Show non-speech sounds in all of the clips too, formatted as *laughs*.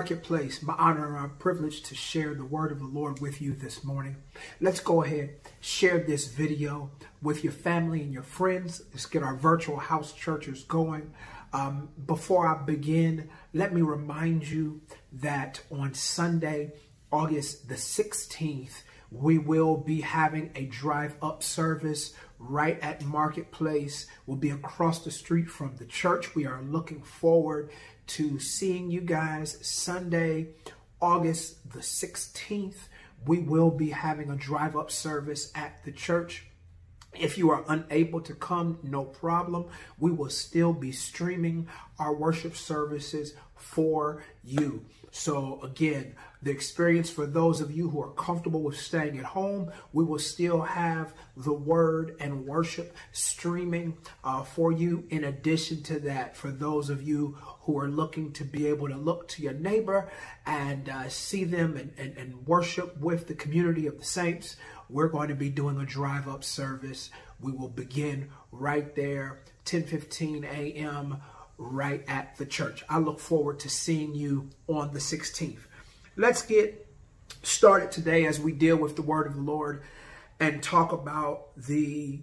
Marketplace. My honor and my privilege to share the word of the Lord with you this morning. Let's go ahead, share this video with your family and your friends. Let's get our virtual house churches going. Um, before I begin, let me remind you that on Sunday, August the 16th, we will be having a drive up service right at Marketplace. We'll be across the street from the church. We are looking forward to seeing you guys Sunday, August the 16th. We will be having a drive up service at the church. If you are unable to come, no problem. We will still be streaming our worship services for you. So again, the experience for those of you who are comfortable with staying at home, we will still have the word and worship streaming uh, for you. In addition to that, for those of you who are looking to be able to look to your neighbor and uh, see them and, and, and worship with the community of the saints, we're going to be doing a drive up service. We will begin right there, 10:15 a.m right at the church. I look forward to seeing you on the 16th. Let's get started today as we deal with the word of the Lord and talk about the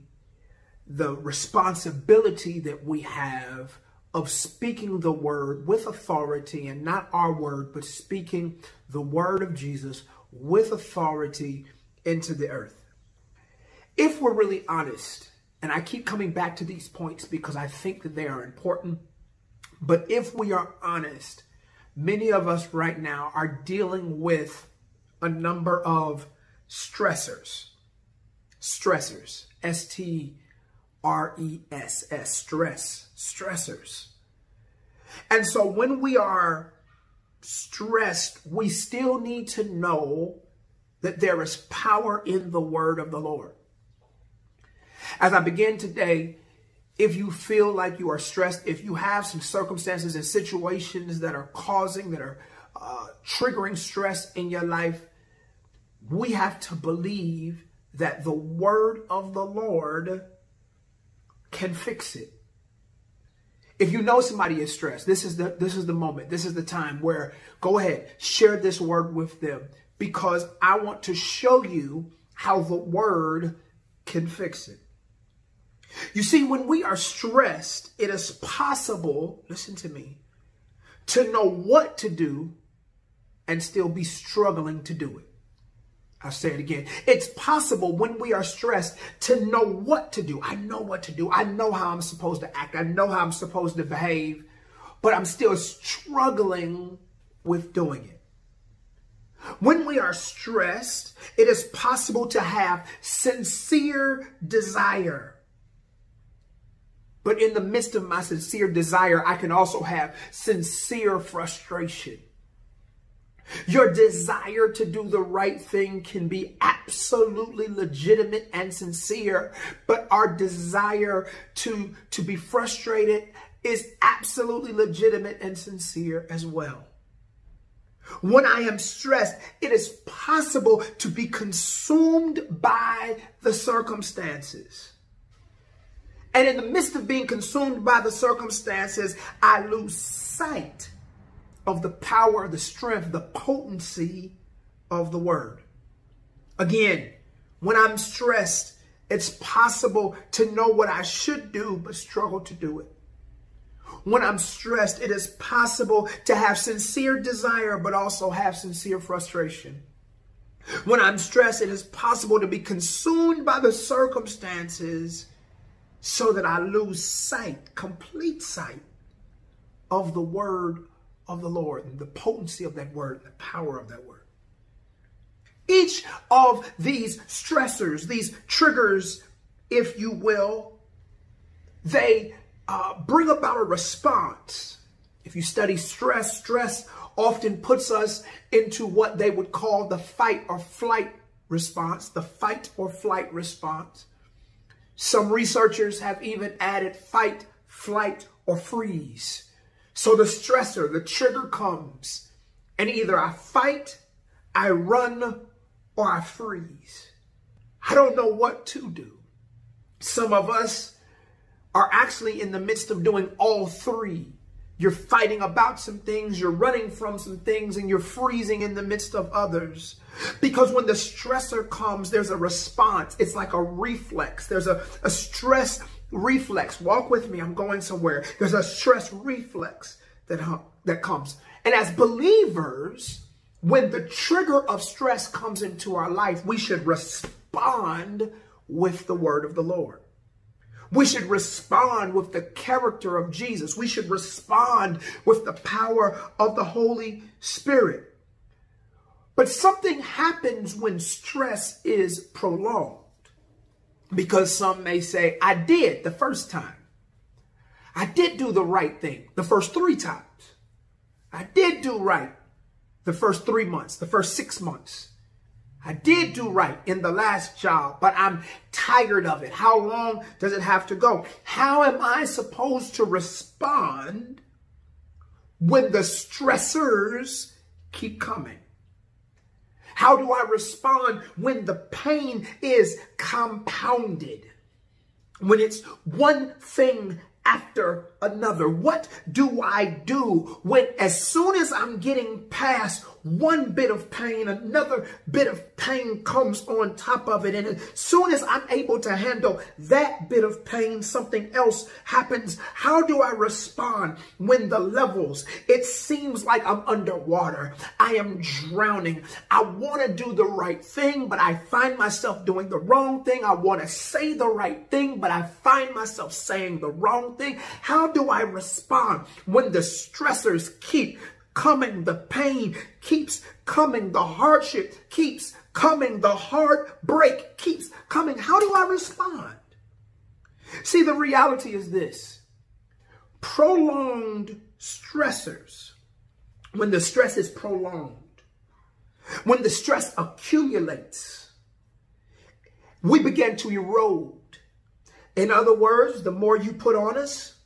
the responsibility that we have of speaking the word with authority and not our word but speaking the word of Jesus with authority into the earth. If we're really honest, and I keep coming back to these points because I think that they are important, but if we are honest, many of us right now are dealing with a number of stressors. Stressors. S T R E S S. Stress. Stressors. And so when we are stressed, we still need to know that there is power in the word of the Lord. As I begin today, if you feel like you are stressed, if you have some circumstances and situations that are causing, that are uh, triggering stress in your life, we have to believe that the word of the Lord can fix it. If you know somebody is stressed, this is the this is the moment. This is the time where go ahead, share this word with them because I want to show you how the word can fix it. You see, when we are stressed, it is possible, listen to me, to know what to do and still be struggling to do it. I'll say it again. It's possible when we are stressed to know what to do. I know what to do. I know how I'm supposed to act. I know how I'm supposed to behave, but I'm still struggling with doing it. When we are stressed, it is possible to have sincere desire but in the midst of my sincere desire, I can also have sincere frustration. Your desire to do the right thing can be absolutely legitimate and sincere, but our desire to, to be frustrated is absolutely legitimate and sincere as well. When I am stressed, it is possible to be consumed by the circumstances. And in the midst of being consumed by the circumstances, I lose sight of the power, the strength, the potency of the word. Again, when I'm stressed, it's possible to know what I should do, but struggle to do it. When I'm stressed, it is possible to have sincere desire, but also have sincere frustration. When I'm stressed, it is possible to be consumed by the circumstances so that I lose sight, complete sight of the word of the Lord and the potency of that word, and the power of that word. Each of these stressors, these triggers, if you will, they uh, bring about a response. If you study stress, stress often puts us into what they would call the fight or flight response, the fight or flight response. Some researchers have even added fight, flight, or freeze. So the stressor, the trigger comes, and either I fight, I run, or I freeze. I don't know what to do. Some of us are actually in the midst of doing all three You're fighting about some things, you're running from some things, and you're freezing in the midst of others. Because when the stressor comes, there's a response. It's like a reflex. There's a, a stress reflex. Walk with me. I'm going somewhere. There's a stress reflex that, that comes. And as believers, when the trigger of stress comes into our life, we should respond with the word of the Lord. We should respond with the character of Jesus. We should respond with the power of the Holy Spirit. But something happens when stress is prolonged. Because some may say, I did the first time. I did do the right thing the first three times. I did do right the first three months, the first six months. I did do right in the last job, but I'm tired of it. How long does it have to go? How am I supposed to respond when the stressors keep coming? How do I respond when the pain is compounded? When it's one thing after another? What do I do when as soon as I'm getting past one bit of pain, another bit of pain comes on top of it. And as soon as I'm able to handle that bit of pain, something else happens. How do I respond when the levels, it seems like I'm underwater. I am drowning. I want to do the right thing, but I find myself doing the wrong thing. I want to say the right thing, but I find myself saying the wrong thing. How do I respond when the stressors keep coming, the pain keeps coming, the hardship keeps coming, the heartbreak keeps coming. How do I respond? See, the reality is this prolonged stressors, when the stress is prolonged, when the stress accumulates, we begin to erode. In other words, the more you put on us,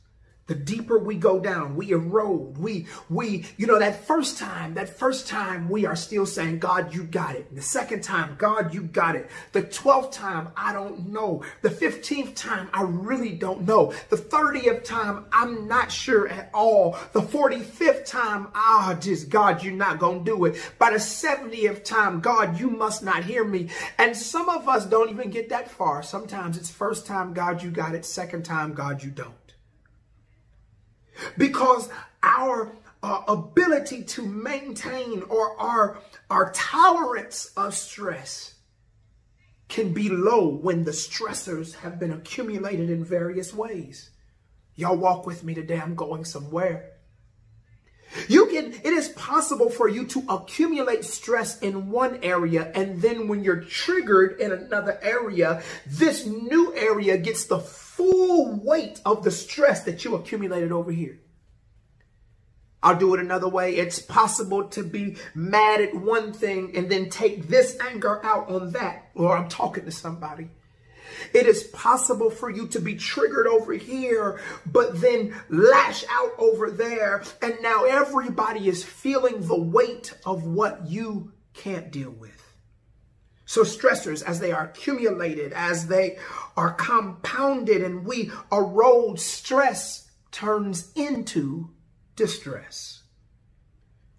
the deeper we go down, we erode. We, we, you know, that first time, that first time we are still saying, God, you got it. The second time, God, you got it. The 12th time, I don't know. The 15th time, I really don't know. The 30th time, I'm not sure at all. The 45th time, ah, just God, you're not going to do it. By the 70th time, God, you must not hear me. And some of us don't even get that far. Sometimes it's first time, God, you got it. Second time, God, you don't because our uh, ability to maintain or our, our tolerance of stress can be low when the stressors have been accumulated in various ways. Y'all walk with me today. I'm going somewhere. You can, it is possible for you to accumulate stress in one area, and then when you're triggered in another area, this new area gets the full weight of the stress that you accumulated over here. I'll do it another way. It's possible to be mad at one thing and then take this anger out on that. Or I'm talking to somebody. It is possible for you to be triggered over here, but then lash out over there. And now everybody is feeling the weight of what you can't deal with. So stressors, as they are accumulated, as they are compounded and we erode, stress turns into distress.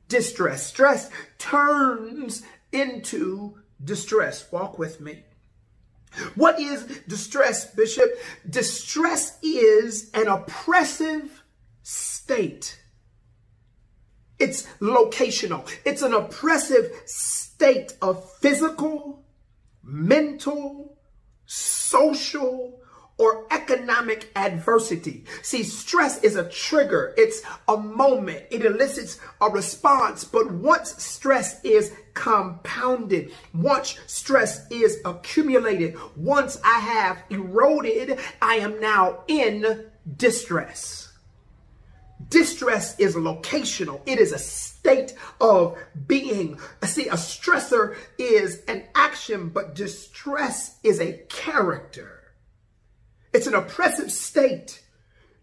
Distress. Stress turns into distress. Walk with me. What is distress, Bishop? Distress is an oppressive state. It's locational. It's an oppressive state of physical, mental, social, or economic adversity. See, stress is a trigger. It's a moment. It elicits a response. But once stress is compounded, once stress is accumulated, once I have eroded, I am now in distress. Distress is locational. It is a state of being. See, a stressor is an action, but distress is a character. It's an oppressive state.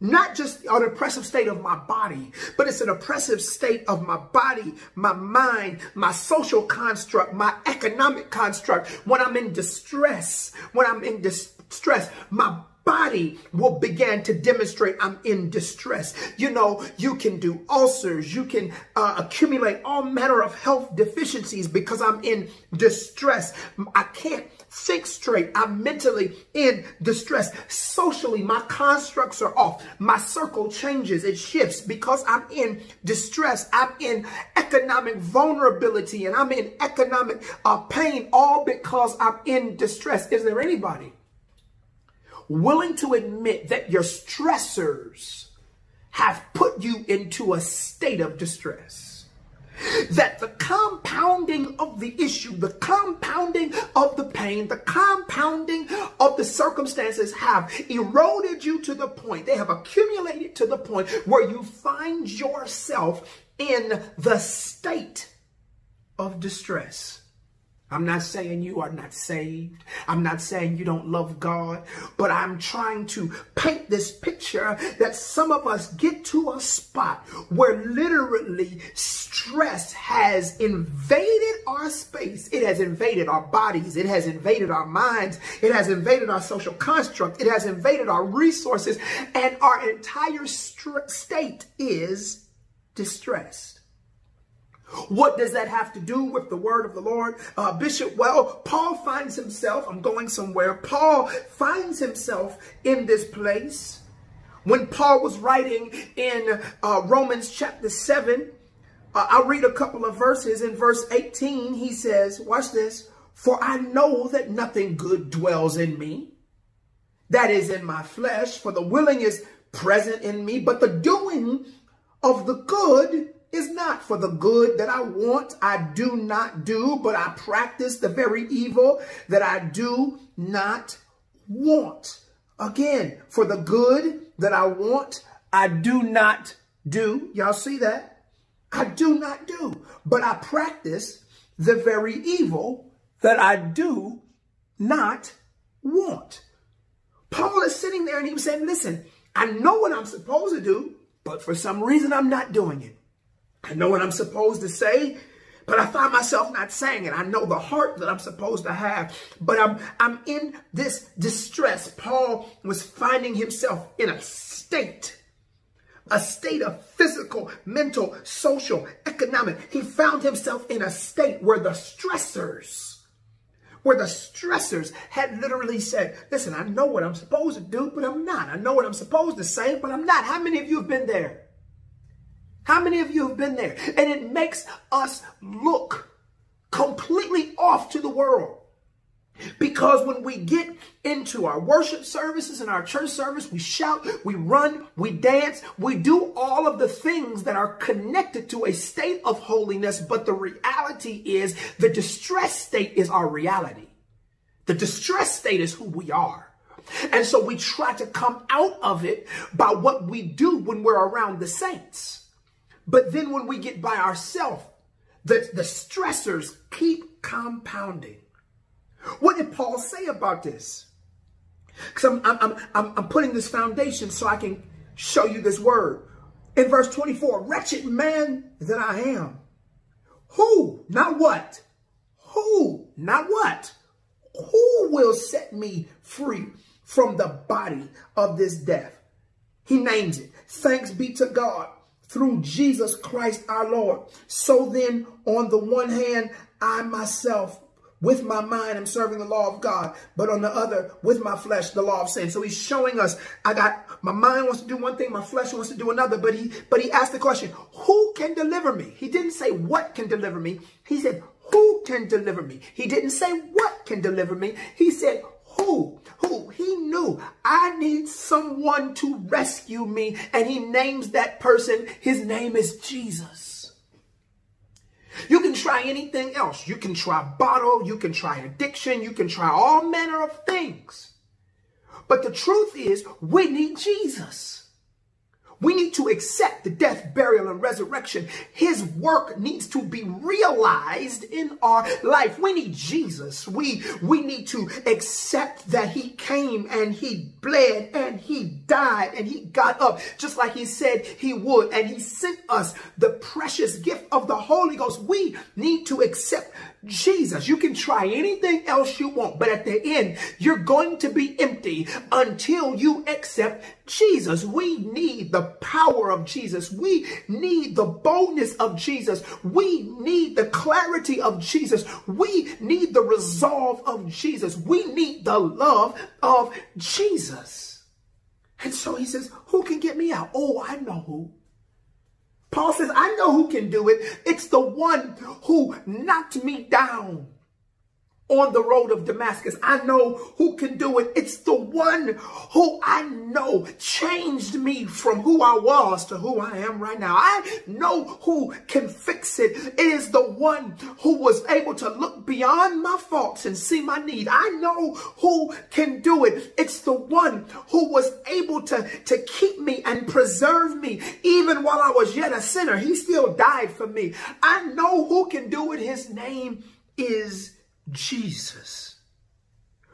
Not just an oppressive state of my body, but it's an oppressive state of my body, my mind, my social construct, my economic construct. When I'm in distress, when I'm in distress, my body will begin to demonstrate I'm in distress. You know, you can do ulcers, you can uh, accumulate all manner of health deficiencies because I'm in distress. I can't think straight. I'm mentally in distress. Socially, my constructs are off. My circle changes, it shifts because I'm in distress. I'm in economic vulnerability and I'm in economic uh, pain, all because I'm in distress. Is there anybody willing to admit that your stressors have put you into a state of distress? that the compounding of the issue, the compounding of the pain, the compounding of the circumstances have eroded you to the point, they have accumulated to the point where you find yourself in the state of distress. I'm not saying you are not saved. I'm not saying you don't love God, but I'm trying to paint this picture that some of us get to a spot where literally stress has invaded our space. It has invaded our bodies. It has invaded our minds. It has invaded our social construct. It has invaded our resources and our entire state is distressed. What does that have to do with the word of the Lord? Uh, Bishop, well, Paul finds himself, I'm going somewhere, Paul finds himself in this place. When Paul was writing in uh, Romans chapter 7, uh, I'll read a couple of verses. In verse 18, he says, watch this, for I know that nothing good dwells in me, that is in my flesh, for the willing is present in me, but the doing of the good is not for the good that I want, I do not do, but I practice the very evil that I do not want. Again, for the good that I want, I do not do. Y'all see that? I do not do, but I practice the very evil that I do not want. Paul is sitting there and he was saying, listen, I know what I'm supposed to do, but for some reason I'm not doing it. I know what I'm supposed to say, but I find myself not saying it. I know the heart that I'm supposed to have, but I'm I'm in this distress. Paul was finding himself in a state a state of physical, mental, social, economic. He found himself in a state where the stressors, where the stressors had literally said, listen, I know what I'm supposed to do, but I'm not. I know what I'm supposed to say, but I'm not. How many of you have been there? How many of you have been there? And it makes us look completely off to the world. Because when we get into our worship services and our church service, we shout, we run, we dance, we do all of the things that are connected to a state of holiness. But the reality is the distress state is our reality. The distress state is who we are. And so we try to come out of it by what we do when we're around the saints. But then when we get by ourselves, the, the stressors keep compounding. What did Paul say about this? Because I'm, I'm, I'm, I'm putting this foundation so I can show you this word. In verse 24, wretched man that I am. Who, not what? Who, not what? Who will set me free from the body of this death? He names it. Thanks be to God through Jesus Christ our Lord. So then, on the one hand, I myself, with my mind, am serving the law of God, but on the other, with my flesh, the law of sin. So he's showing us, I got, my mind wants to do one thing, my flesh wants to do another, but he, but he asked the question, who can deliver me? He didn't say what can deliver me. He said, who can deliver me? He didn't say what can deliver me. He said, who? Who? He knew I need someone to rescue me. And he names that person. His name is Jesus. You can try anything else. You can try bottle. You can try addiction. You can try all manner of things. But the truth is we need Jesus. We need to accept the death, burial, and resurrection. His work needs to be realized in our life. We need Jesus. We, we need to accept that he came and he bled and he died and he got up just like he said he would. And he sent us the precious gift of the Holy Ghost. We need to accept Jesus. You can try anything else you want, but at the end, you're going to be empty until you accept Jesus. We need the power of Jesus. We need the boldness of Jesus. We need the clarity of Jesus. We need the resolve of Jesus. We need the love of Jesus. And so he says, who can get me out? Oh, I know who. Paul says, I know who can do it. It's the one who knocked me down on the road of Damascus. I know who can do it. It's the one who I know changed me from who I was to who I am right now. I know who can fix it. It is the one who was able to look beyond my faults and see my need. I know who can do it. It's the one who was able to, to keep me and preserve me even while I was yet a sinner. He still died for me. I know who can do it. His name is Jesus.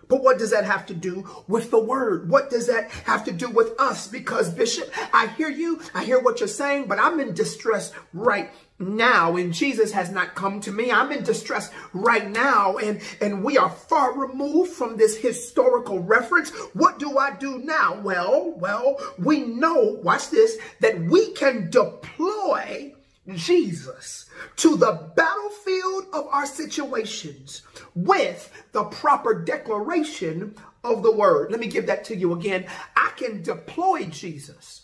But what does that have to do with the word? What does that have to do with us? Because Bishop, I hear you. I hear what you're saying, but I'm in distress right now and Jesus has not come to me. I'm in distress right now and, and we are far removed from this historical reference. What do I do now? Well, well, we know, watch this, that we can deploy Jesus to the battlefield of our situations with the proper declaration of the word. Let me give that to you again. I can deploy Jesus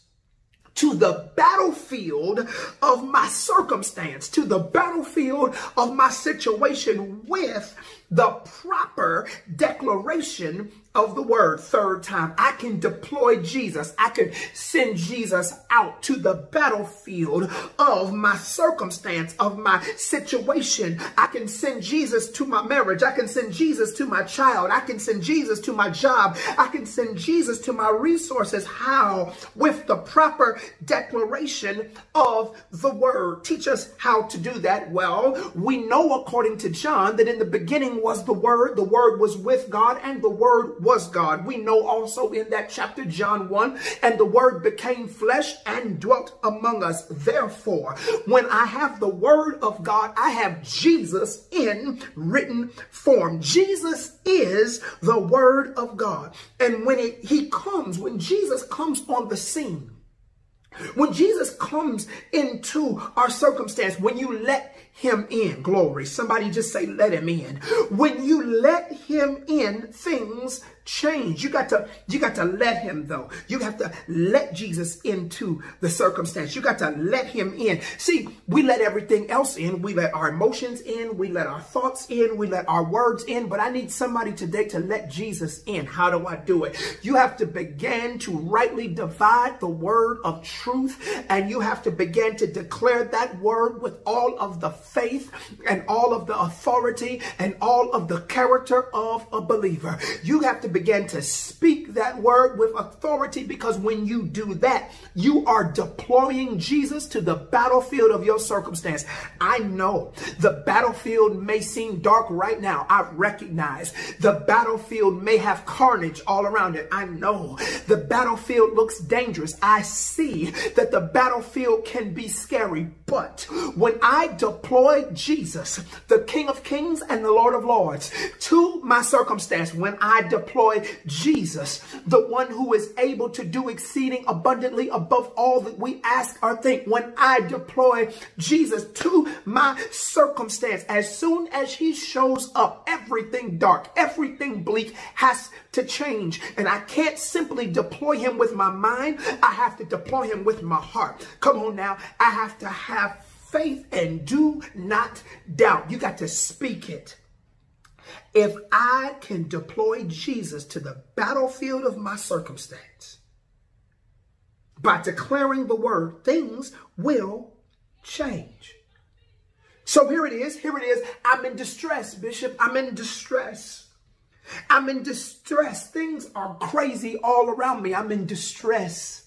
to the battlefield of my circumstance, to the battlefield of my situation with the proper declaration of the word third time. I can deploy Jesus. I can send Jesus out to the battlefield of my circumstance, of my situation. I can send Jesus to my marriage. I can send Jesus to my child. I can send Jesus to my job. I can send Jesus to my resources. How? With the proper declaration of the word. Teach us how to do that. Well, we know according to John that in the beginning was the word. The word was with God and the word was God. We know also in that chapter, John 1, and the word became flesh and dwelt among us. Therefore, when I have the word of God, I have Jesus in written form. Jesus is the word of God. And when it, he comes, when Jesus comes on the scene, when Jesus comes into our circumstance, when you let him in, glory, somebody just say, let him in. When you let him in, things change. You got to, you got to let him though. You have to let Jesus into the circumstance. You got to let him in. See, we let everything else in. We let our emotions in. We let our thoughts in. We let our words in. But I need somebody today to let Jesus in. How do I do it? You have to begin to rightly divide the word of truth and you have to begin to declare that word with all of the faith and all of the authority and all of the character of a believer. You have to begin to speak that word with authority because when you do that, you are deploying Jesus to the battlefield of your circumstance. I know the battlefield may seem dark right now. I recognize the battlefield may have carnage all around it. I know the battlefield looks dangerous. I see that the battlefield can be scary, but when I deploy Jesus, the King of Kings and the Lord of Lords, to my circumstance, when I deploy deploy The one who is able to do exceeding abundantly above all that we ask or think. When I deploy Jesus to my circumstance, as soon as he shows up, everything dark, everything bleak has to change. And I can't simply deploy him with my mind. I have to deploy him with my heart. Come on now. I have to have faith and do not doubt. You got to speak it. If I can deploy Jesus to the battlefield of my circumstance by declaring the word, things will change. So here it is. Here it is. I'm in distress, Bishop. I'm in distress. I'm in distress. Things are crazy all around me. I'm in distress.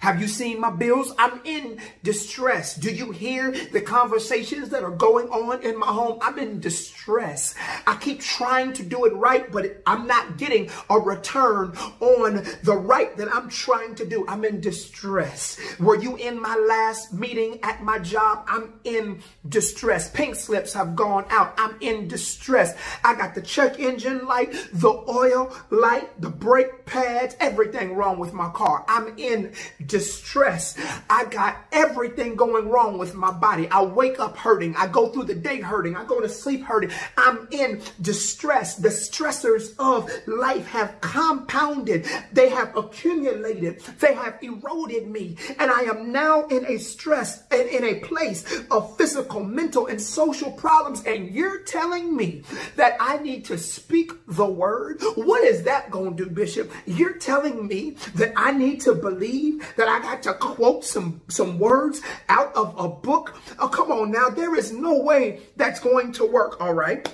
Have you seen my bills? I'm in distress. Do you hear the conversations that are going on in my home? I'm in distress. I keep trying to do it right, but I'm not getting a return on the right that I'm trying to do. I'm in distress. Were you in my last meeting at my job? I'm in distress. Pink slips have gone out. I'm in distress. I got the check engine light, the oil light, the brake pads, everything wrong with my car. I'm in distress. I got everything going wrong with my body. I wake up hurting. I go through the day hurting. I go to sleep hurting. I'm in distress. The stressors of life have compounded. They have accumulated. They have eroded me. And I am now in a stress and in a place of physical, mental, and social problems. And you're telling me that I need to speak the word? What is that going to do, Bishop? You're telling me that I need to believe that I got to quote some, some words out of a book. Oh, come on now. There is no way that's going to work. All right.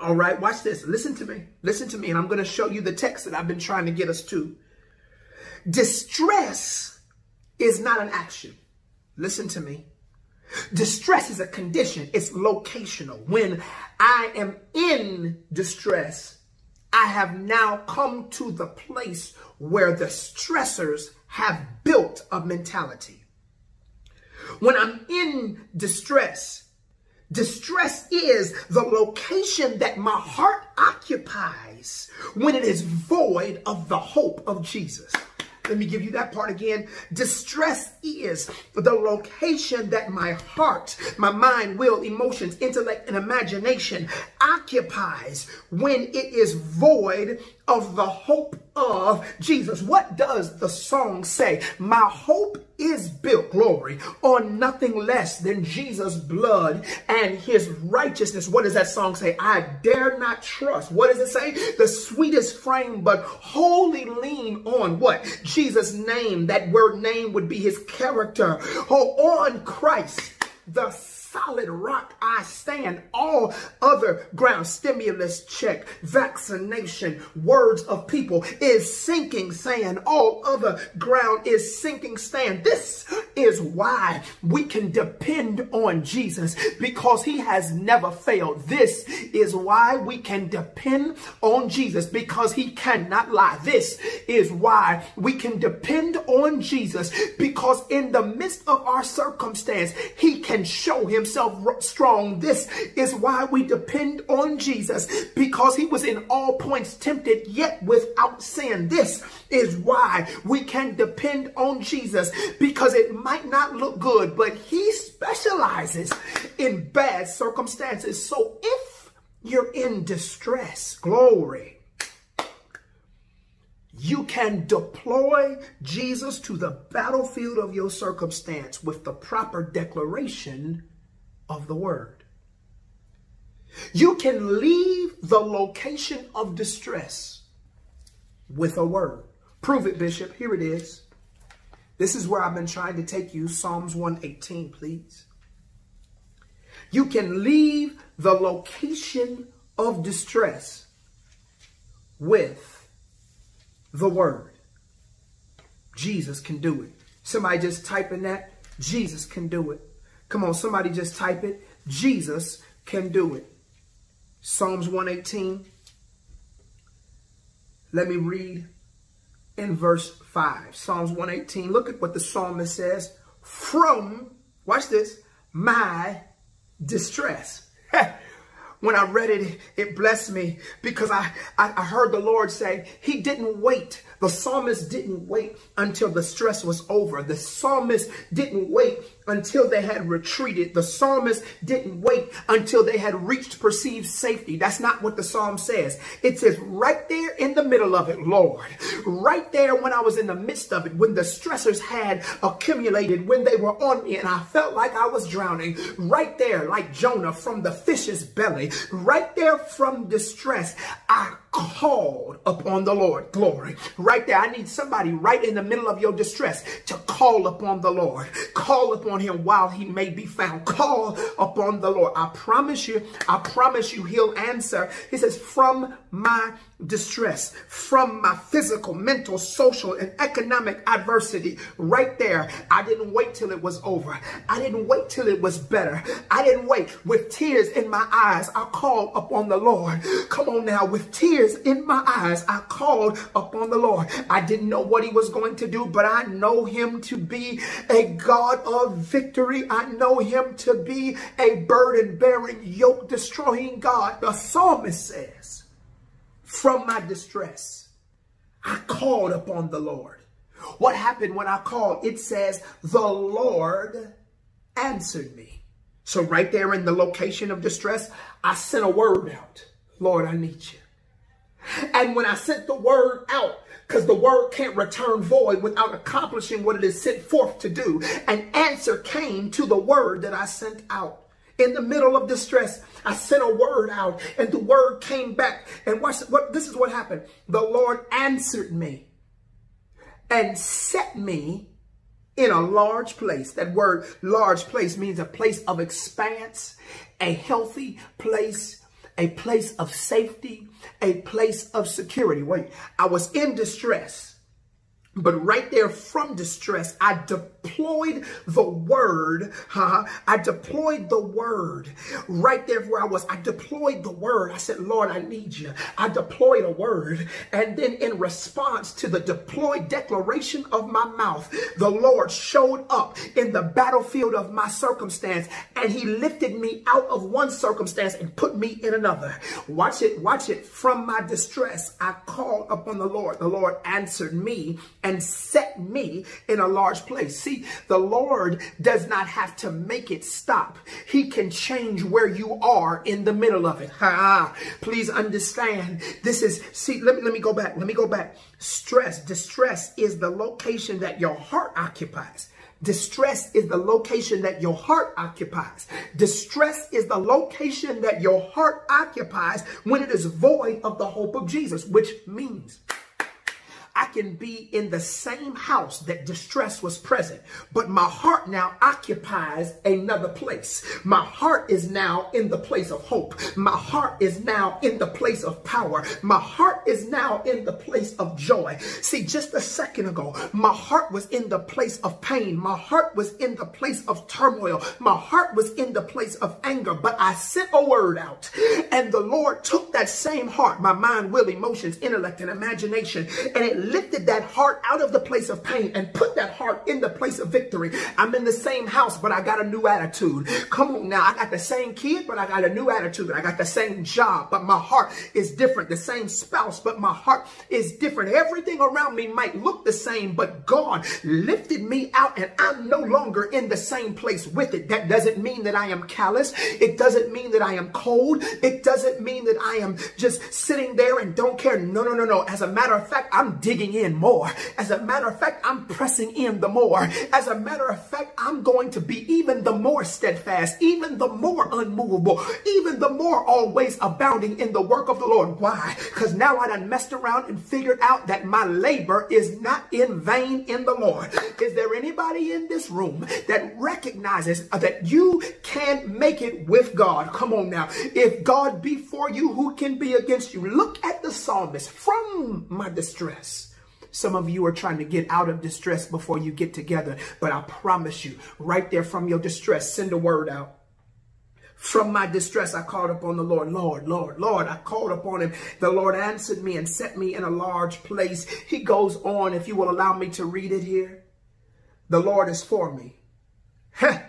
All right. Watch this. Listen to me. Listen to me. And I'm going to show you the text that I've been trying to get us to. Distress is not an action. Listen to me. Distress is a condition. It's locational. When I am in distress, I have now come to the place where the stressors have built a mentality. When I'm in distress, distress is the location that my heart occupies when it is void of the hope of Jesus. Let me give you that part again. Distress is the location that my heart, my mind, will, emotions, intellect, and imagination occupies when it is void of the hope of Jesus. What does the song say? My hope is built, glory, on nothing less than Jesus' blood and his righteousness. What does that song say? I dare not trust. What does it say? The sweetest frame, but wholly lean on what? Jesus' name. That word name would be his character. Oh, on Christ, the solid rock I stand. All other ground, stimulus check, vaccination, words of people is sinking sand. All other ground is sinking sand. This is why we can depend on Jesus because he has never failed. This is why we can depend on Jesus because he cannot lie. This is why we can depend on Jesus because in the midst of our circumstance, he can show him himself strong. This is why we depend on Jesus because he was in all points tempted yet without sin. This is why we can depend on Jesus because it might not look good, but he specializes in bad circumstances. So if you're in distress, glory, you can deploy Jesus to the battlefield of your circumstance with the proper declaration of the word. You can leave the location of distress with a word. Prove it, Bishop. Here it is. This is where I've been trying to take you. Psalms 118, please. You can leave the location of distress with the word. Jesus can do it. Somebody just type in that. Jesus can do it. Come on, somebody just type it. Jesus can do it. Psalms 118. Let me read in verse 5. Psalms 118. Look at what the psalmist says. From, watch this, my distress. *laughs* when I read it, it blessed me because I, I, I heard the Lord say, He didn't wait the psalmist didn't wait until the stress was over. The psalmist didn't wait until they had retreated. The psalmist didn't wait until they had reached perceived safety. That's not what the psalm says. It says right there in the middle of it, Lord, right there when I was in the midst of it, when the stressors had accumulated, when they were on me and I felt like I was drowning, right there, like Jonah from the fish's belly, right there from distress, I called upon the Lord. Glory. Right there. I need somebody right in the middle of your distress to call upon the Lord. Call upon him while he may be found. Call upon the Lord. I promise you, I promise you, he'll answer. He says, from my distress, from my physical, mental, social, and economic adversity, right there, I didn't wait till it was over. I didn't wait till it was better. I didn't wait with tears in my eyes. I called upon the Lord. Come on now, with tears in my eyes, I called upon the Lord. I didn't know what he was going to do, but I know him to be a God of victory. I know him to be a burden bearing, yoke destroying God. The psalmist says, from my distress, I called upon the Lord. What happened when I called? It says, the Lord answered me. So right there in the location of distress, I sent a word out. Lord, I need you. And when I sent the word out, because the word can't return void without accomplishing what it is sent forth to do, an answer came to the word that I sent out. In the middle of distress, I sent a word out and the word came back. And watch what this is what happened. The Lord answered me and set me in a large place. That word large place means a place of expanse, a healthy place, a place of safety, a place of security. Wait, I was in distress. But right there from distress, I deployed the word. Huh? I deployed the word right there where I was. I deployed the word. I said, Lord, I need you. I deployed a word. And then in response to the deployed declaration of my mouth, the Lord showed up in the battlefield of my circumstance and he lifted me out of one circumstance and put me in another. Watch it. Watch it. From my distress, I called upon the Lord. The Lord answered me and set me in a large place. See, the Lord does not have to make it stop. He can change where you are in the middle of it. Ha, please understand. This is, see, let me, let me go back. Let me go back. Stress, distress is the location that your heart occupies. Distress is the location that your heart occupies. Distress is the location that your heart occupies when it is void of the hope of Jesus, which means I can be in the same house that distress was present, but my heart now occupies another place. My heart is now in the place of hope. My heart is now in the place of power. My heart is now in the place of joy. See, just a second ago, my heart was in the place of pain. My heart was in the place of turmoil. My heart was in the place of anger, but I sent a word out and the Lord took that same heart, my mind, will, emotions, intellect, and imagination, and it lifted that heart out of the place of pain and put that heart in the place of victory. I'm in the same house, but I got a new attitude. Come on now. I got the same kid, but I got a new attitude. I got the same job, but my heart is different. The same spouse, but my heart is different. Everything around me might look the same, but God lifted me out and I'm no longer in the same place with it. That doesn't mean that I am callous. It doesn't mean that I am cold. It doesn't mean that I am just sitting there and don't care. No, no, no, no. As a matter of fact, I'm digging in more. As a matter of fact, I'm pressing in the more. As a matter of fact, I'm going to be even the more steadfast, even the more unmovable, even the more always abounding in the work of the Lord. Why? Because now I done messed around and figured out that my labor is not in vain in the Lord. Is there anybody in this room that recognizes that you can make it with God? Come on now. If God be for you, who can be against you? Look at the psalmist from my distress. Some of you are trying to get out of distress before you get together. But I promise you, right there from your distress, send a word out. From my distress, I called upon the Lord. Lord, Lord, Lord, I called upon him. The Lord answered me and set me in a large place. He goes on, if you will allow me to read it here. The Lord is for me. Heh.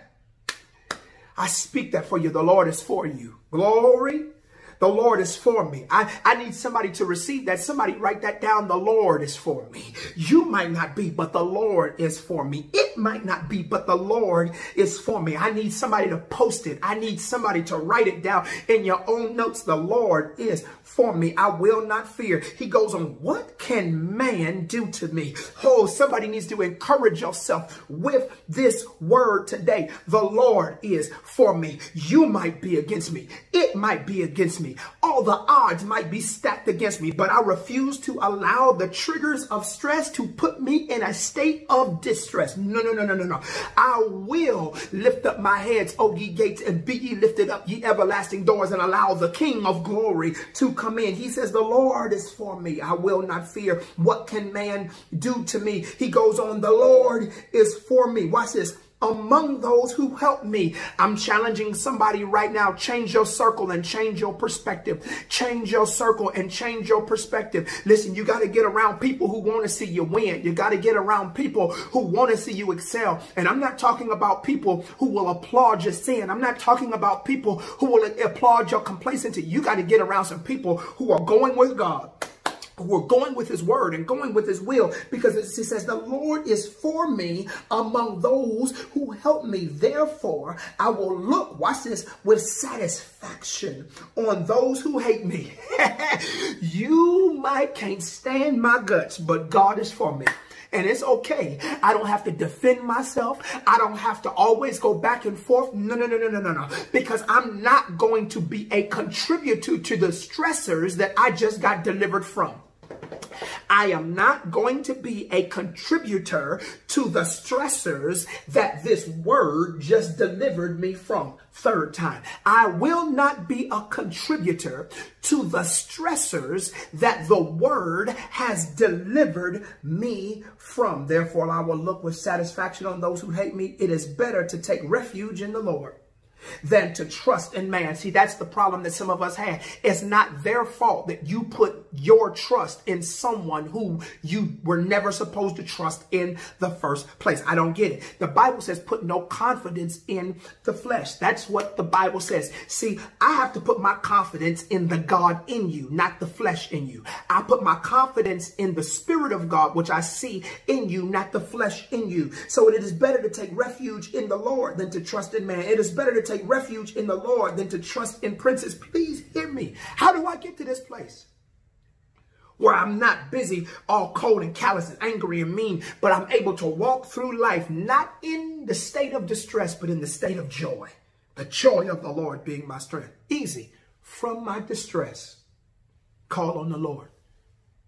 I speak that for you. The Lord is for you. Glory the Lord is for me. I, I need somebody to receive that. Somebody write that down. The Lord is for me. You might not be, but the Lord is for me. It might not be, but the Lord is for me. I need somebody to post it. I need somebody to write it down in your own notes. The Lord is for me. I will not fear. He goes on, what can man do to me? Oh, somebody needs to encourage yourself with this word today. The Lord is for me. You might be against me. It might be against me. All the odds might be stacked against me, but I refuse to allow the triggers of stress to put me in a state of distress. No, no, no, no, no, no. I will lift up my heads, O ye gates, and be ye lifted up, ye everlasting doors, and allow the King of glory to come in. He says, The Lord is for me. I will not fear. What can man do to me? He goes on, The Lord is for me. Watch this among those who help me. I'm challenging somebody right now. Change your circle and change your perspective. Change your circle and change your perspective. Listen, you got to get around people who want to see you win. You got to get around people who want to see you excel. And I'm not talking about people who will applaud your sin. I'm not talking about people who will applaud your complacency. You got to get around some people who are going with God we're going with his word and going with his will because it says the Lord is for me among those who help me. Therefore, I will look, watch this, with satisfaction on those who hate me. *laughs* you might can't stand my guts, but God is for me. And it's okay. I don't have to defend myself. I don't have to always go back and forth. No, no, no, no, no, no, no. Because I'm not going to be a contributor to the stressors that I just got delivered from. I am not going to be a contributor to the stressors that this word just delivered me from. Third time, I will not be a contributor to the stressors that the word has delivered me from. Therefore, I will look with satisfaction on those who hate me. It is better to take refuge in the Lord than to trust in man. See, that's the problem that some of us have. It's not their fault that you put your trust in someone who you were never supposed to trust in the first place. I don't get it. The Bible says put no confidence in the flesh. That's what the Bible says. See, I have to put my confidence in the God in you, not the flesh in you. I put my confidence in the Spirit of God, which I see in you, not the flesh in you. So it is better to take refuge in the Lord than to trust in man. It is better to take refuge in the Lord than to trust in princes. Please hear me. How do I get to this place? Where I'm not busy, all cold and callous and angry and mean, but I'm able to walk through life not in the state of distress, but in the state of joy. The joy of the Lord being my strength. Easy. From my distress, call on the Lord.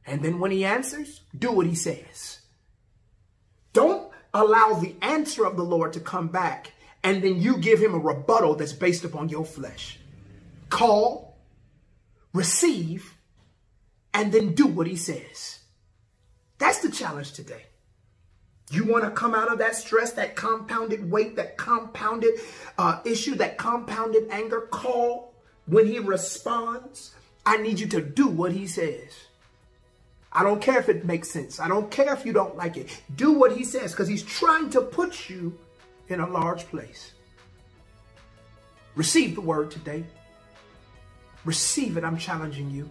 And then when he answers, do what he says. Don't allow the answer of the Lord to come back and then you give him a rebuttal that's based upon your flesh. Call, receive, and then do what he says. That's the challenge today. You want to come out of that stress, that compounded weight, that compounded uh, issue, that compounded anger. Call when he responds. I need you to do what he says. I don't care if it makes sense. I don't care if you don't like it. Do what he says because he's trying to put you in a large place. Receive the word today. Receive it. I'm challenging you.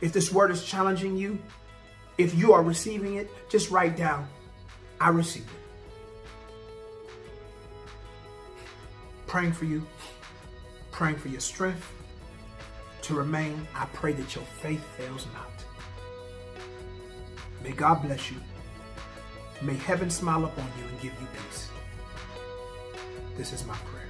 If this word is challenging you, if you are receiving it, just write down, I receive it. Praying for you, praying for your strength to remain. I pray that your faith fails not. May God bless you. May heaven smile upon you and give you peace. This is my prayer.